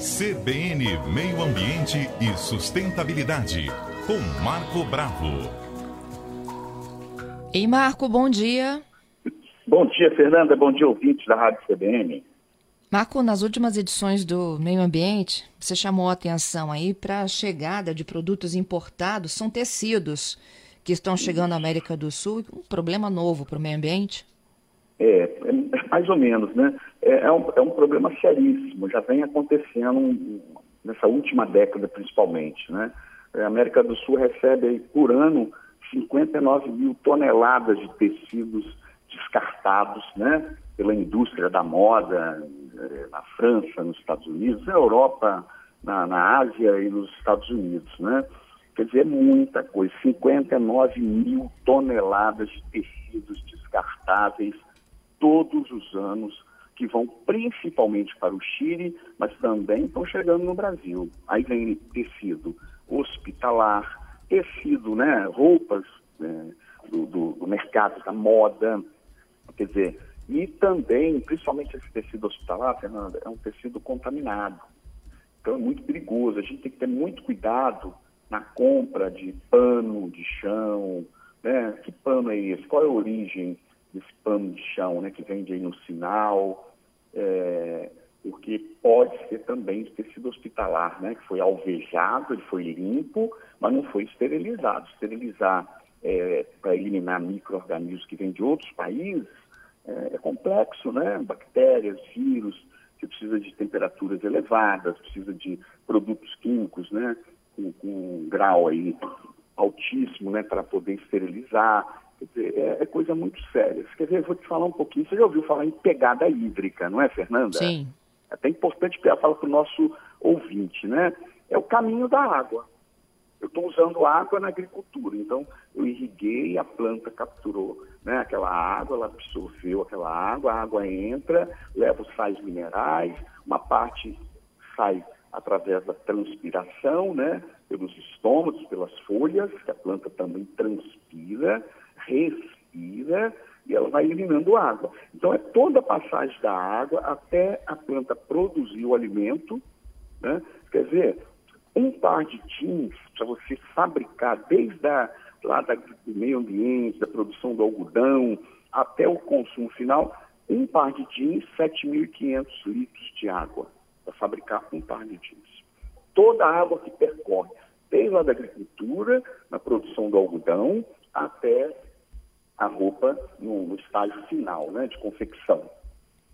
CBN Meio Ambiente e Sustentabilidade, com Marco Bravo. Ei, Marco, bom dia. Bom dia, Fernanda. Bom dia, ouvintes da Rádio CBN. Marco, nas últimas edições do Meio Ambiente, você chamou a atenção aí para a chegada de produtos importados, são tecidos que estão chegando à América do Sul, um problema novo para o meio ambiente? É, é, mais ou menos, né? É, é, um, é um problema seríssimo, já vem acontecendo nessa última década principalmente, né? A América do Sul recebe por ano 59 mil toneladas de tecidos descartados, né? Pela indústria da moda, eh, na França, nos Estados Unidos, na Europa, na, na Ásia e nos Estados Unidos, né? Quer dizer, é muita coisa, 59 mil toneladas de tecidos descartáveis todos os anos, que vão principalmente para o Chile, mas também estão chegando no Brasil. Aí vem tecido hospitalar, tecido, né, roupas né, do, do, do mercado da moda, quer dizer, e também, principalmente esse tecido hospitalar, Fernanda, é um tecido contaminado. Então é muito perigoso. A gente tem que ter muito cuidado na compra de pano de chão. Né? Que pano é esse? Qual é a origem desse pano de chão né? que vende aí no sinal? É, porque pode ser também de tecido hospitalar, né? que foi alvejado, ele foi limpo, mas não foi esterilizado. Esterilizar é, para eliminar micro-organismos que vêm de outros países é, é complexo, né? Bactérias, vírus, que precisa de temperaturas elevadas, precisa de produtos químicos, né? Com, com um grau aí altíssimo, né? Para poder esterilizar. Dizer, é, é, coisa muito séria. Quer dizer, eu vou te falar um pouquinho. Você já ouviu falar em pegada hídrica, não é, Fernanda? Sim. É até importante falar para o nosso ouvinte, né? É o caminho da água. Eu estou usando água na agricultura, então eu irriguei, a planta capturou né, aquela água, ela absorveu aquela água, a água entra, leva os sais minerais, uma parte sai através da transpiração, né, pelos estômagos, pelas folhas, que a planta também transpira, respira, e ela vai eliminando água. Então é toda a passagem da água até a planta produzir o alimento, né? Quer dizer, um par de jeans para você fabricar desde a, lá da, do meio ambiente, da produção do algodão, até o consumo final, um par de jeans, 7.500 litros de água para fabricar um par de jeans. Toda a água que percorre, desde lá da agricultura, na produção do algodão, até a roupa no, no estágio final, né, de confecção.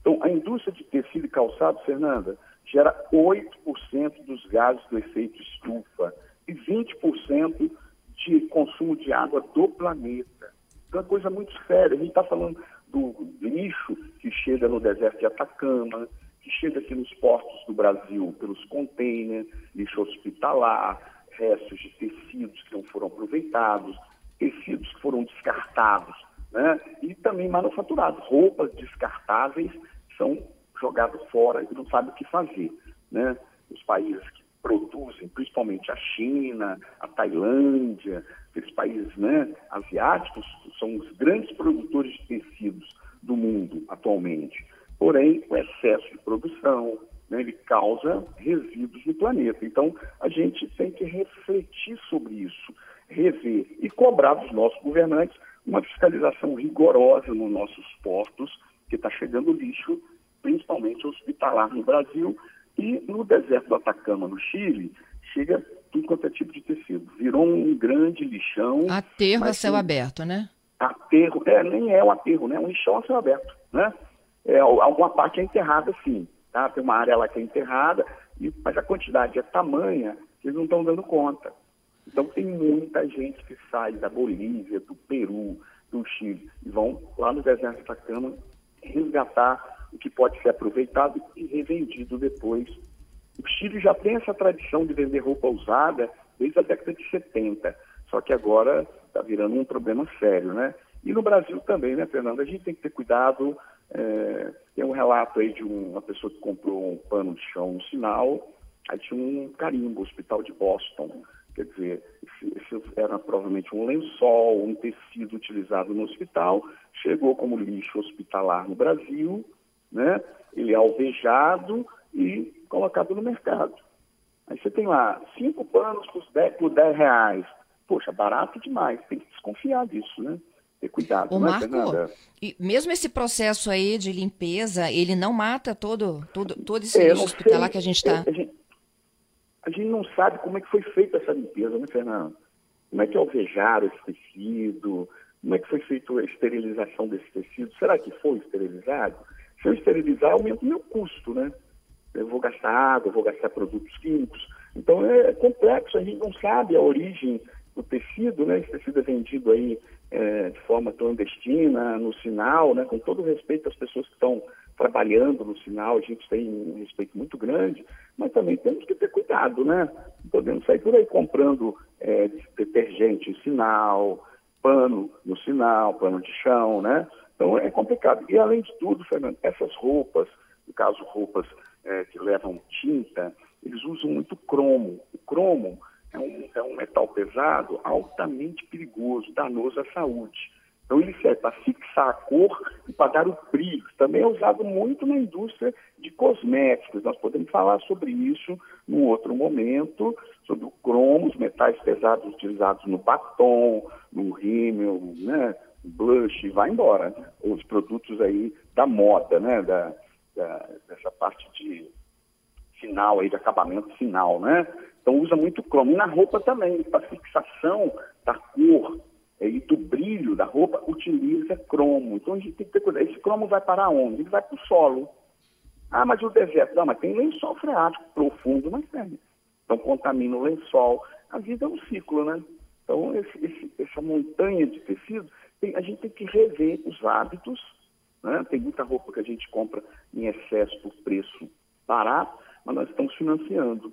Então, a indústria de tecido e calçado, Fernanda, gera 8% dos gases do efeito estufa e 20% de consumo de água do planeta. Então é coisa muito séria. A gente está falando do lixo que chega no deserto de Atacama, que chega aqui nos portos do Brasil pelos containers, lixo hospitalar, restos de tecidos que não foram aproveitados, tecidos foram descartados, né? e também manufaturados, roupas descartáveis são jogadas fora e não sabem o que fazer. Né? Os países que produzem, principalmente a China, a Tailândia, esses países né, asiáticos, são os grandes produtores de tecidos do mundo atualmente. Porém, o excesso de produção, né, ele causa resíduos no planeta. Então, a gente tem que refletir sobre isso, rever e cobrar dos nossos governantes uma fiscalização rigorosa nos nossos portos, que está chegando lixo, principalmente hospitalar no Brasil, e no deserto do Atacama, no Chile, chega tudo quanto é tipo de tecido. Virou um grande lixão. Aterro a céu aberto, né? Aterro, é, nem é um aterro, né? É um lixão a céu aberto, né? É, alguma parte é enterrada, sim. Tá? Tem uma área lá que é enterrada, e, mas a quantidade é tamanha que eles não estão dando conta. Então tem muita gente que sai da Bolívia, do Peru, do Chile, e vão lá no deserto do Atacama resgatar o que pode ser aproveitado e revendido depois. O Chile já tem essa tradição de vender roupa usada desde a década de 70, só que agora está virando um problema sério, né? E no Brasil também, né, Fernando? A gente tem que ter cuidado. É, tem um relato aí de uma pessoa que comprou um pano de chão no sinal, aí tinha um carimbo, Hospital de Boston. Quer dizer, era provavelmente um lençol, um tecido utilizado no hospital, chegou como lixo hospitalar no Brasil, né? Ele é alvejado e colocado no mercado. Aí você tem lá cinco panos por 10, por 10 reais. Poxa, barato demais. Tem que desconfiar disso, né? Ter cuidado, Ô, né, Marco, e mesmo esse processo aí de limpeza, ele não mata todo, todo, todo esse É, lixo hospitalar que a gente está... a gente não sabe como é que foi feita essa limpeza, né, Fernando? Como é que alvejaram esse tecido? Como é que foi feita a esterilização desse tecido? Será que foi esterilizado? Se eu esterilizar, aumenta o meu custo, né? Eu vou gastar água, vou gastar produtos químicos. Então é complexo, a gente não sabe a origem do tecido, né? Esse tecido é vendido aí é, de forma clandestina, no sinal, né? Com todo respeito às pessoas que estão trabalhando no sinal, a gente tem um respeito muito grande, mas também temos que ter cuidado, né? Não podemos sair por aí comprando é, detergente em sinal, pano no sinal, pano de chão, né? Então é complicado. E além de tudo, Fernando, essas roupas, no caso roupas é, que levam tinta, eles usam muito cromo. O cromo é um, é um metal pesado altamente perigoso, danoso à saúde. Então ele serve para fixar a cor e para dar o brilho. Também é usado muito na indústria de cosméticos. Nós podemos falar sobre isso num outro momento, sobre o cromo, os metais pesados utilizados no batom, no rímel, né, blush, vai embora. Os produtos aí da moda, né, da, da, dessa parte de final aí, de acabamento final, né? Então usa muito cromo. E na roupa também, para fixação da cor e do brilho da roupa, utiliza cromo. Então a gente tem que ter cuidado. Esse cromo vai para onde? Ele vai para o solo. Ah, mas o deserto, não, mas tem lençol freático profundo, mas tem. Então contamina o lençol. A vida é um ciclo, né? Então esse, esse, essa montanha de tecido, tem, a gente tem que rever os hábitos. Né? Tem muita roupa que a gente compra em excesso por preço barato, mas nós estamos financiando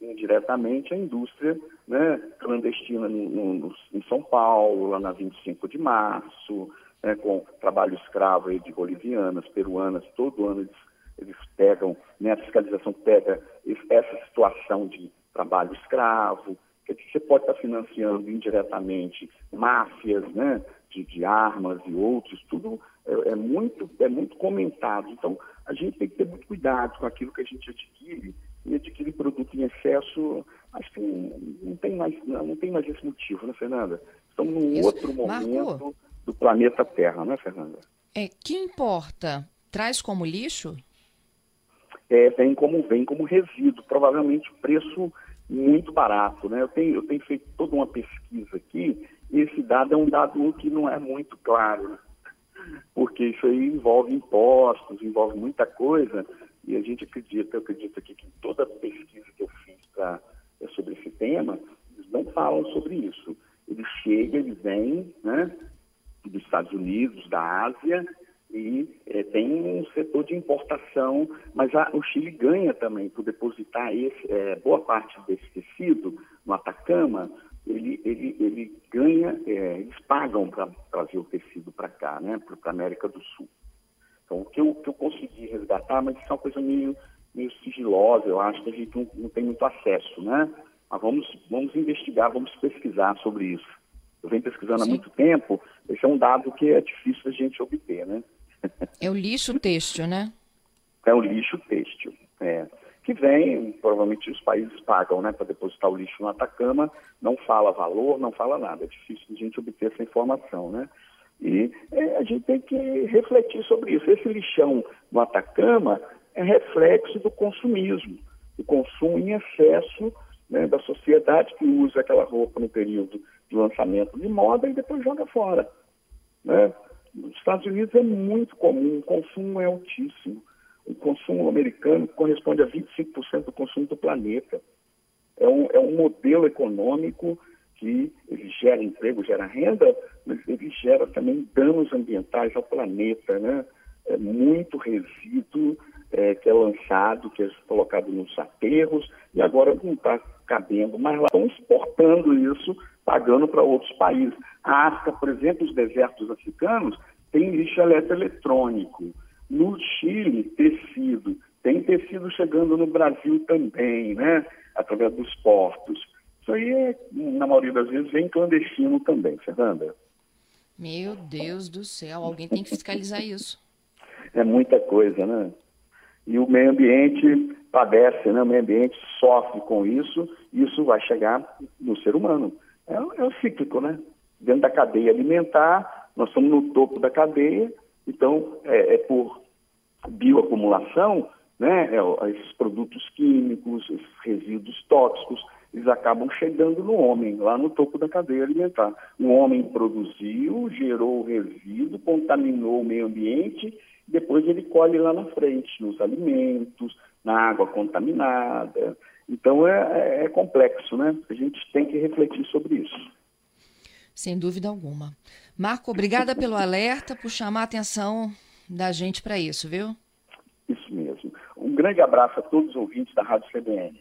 indiretamente a indústria né, clandestina no, no, em São Paulo, lá na 25 de março, né, com trabalho escravo de bolivianas, peruanas, todo ano eles, eles pegam, né, a fiscalização pega essa situação de trabalho escravo, que você pode estar financiando indiretamente máfias né, de, de armas e outros, tudo é, é, muito, é muito comentado. Então, a gente tem que ter muito cuidado com aquilo que a gente adquire e adquirir produto em excesso, acho que não, tem mais não, não, tem mais esse motivo, né, Fernanda? Estamos num Isso. outro momento Marco, do planeta Terra, né, Fernanda? É, que importa? Traz como lixo? É, vem como vem como resíduo, provavelmente preço muito barato, né? Eu tenho, eu tenho feito toda uma pesquisa aqui, e esse dado é um dado que não é muito claro, né? porque isso aí envolve impostos, envolve muita coisa, e a gente acredita, eu acredito aqui que toda pesquisa que eu fiz pra, é sobre esse tema, eles não falam sobre isso. Ele chega, ele vem né, dos Estados Unidos, da Ásia, e é, tem um setor de importação, mas a, o Chile ganha também por depositar esse, é, boa parte desse tecido no Atacama, ele, ele, ele ganha, é, eles pagam para trazer o tecido para cá, né, para a América do Sul. Então, o que eu, que eu consegui resgatar, mas isso é uma coisa meio, meio sigilosa, eu acho que a gente não, não tem muito acesso, né? Mas vamos, vamos investigar, vamos pesquisar sobre isso. Eu venho pesquisando Sim. há muito tempo, esse é um dado que é difícil a gente obter, né? É o lixo têxtil, né? É o lixo têxtil, é. Que vem, provavelmente os países pagam, né, para depositar o lixo no Atacama, não fala valor, não fala nada. É difícil a gente obter essa informação, né? E é, a gente tem que refletir sobre isso. Esse lixão no Atacama é reflexo do consumismo, do consumo em excesso né, da sociedade que usa aquela roupa no período de lançamento de moda e depois joga fora. Né? Nos Estados Unidos é muito comum, o consumo é altíssimo. O consumo americano corresponde a 25% do consumo do planeta. É um, é um modelo econômico que ele gera emprego, gera renda, mas ele gera também danos ambientais ao planeta, né? É muito resíduo é, que é lançado, que é colocado nos aterros, e agora não está cabendo, mas lá estão exportando isso, pagando para outros países. A África, por exemplo, os desertos africanos, tem lixo eletroeletrônico. No Chile, tecido. Tem tecido chegando no Brasil também, né? Através dos portos. Isso aí, é, na maioria das vezes, vem clandestino também, Fernanda. Meu Deus do céu, alguém tem que fiscalizar isso. É muita coisa, né? E o meio ambiente padece, né? o meio ambiente sofre com isso, isso vai chegar no ser humano. É, é um cíclico, né? Dentro da cadeia alimentar, nós estamos no topo da cadeia, então é, é por bioacumulação, né? É, esses produtos químicos, esses resíduos tóxicos, eles acabam chegando no homem, lá no topo da cadeia alimentar. O homem produziu, gerou resíduo, contaminou o meio ambiente, depois ele colhe lá na frente, nos alimentos, na água contaminada. Então é, é, é complexo, né? A gente tem que refletir sobre isso. Sem dúvida alguma. Marco, obrigada pelo alerta, por chamar a atenção da gente para isso, viu? Isso mesmo. Um grande abraço a todos os ouvintes da Rádio CBN.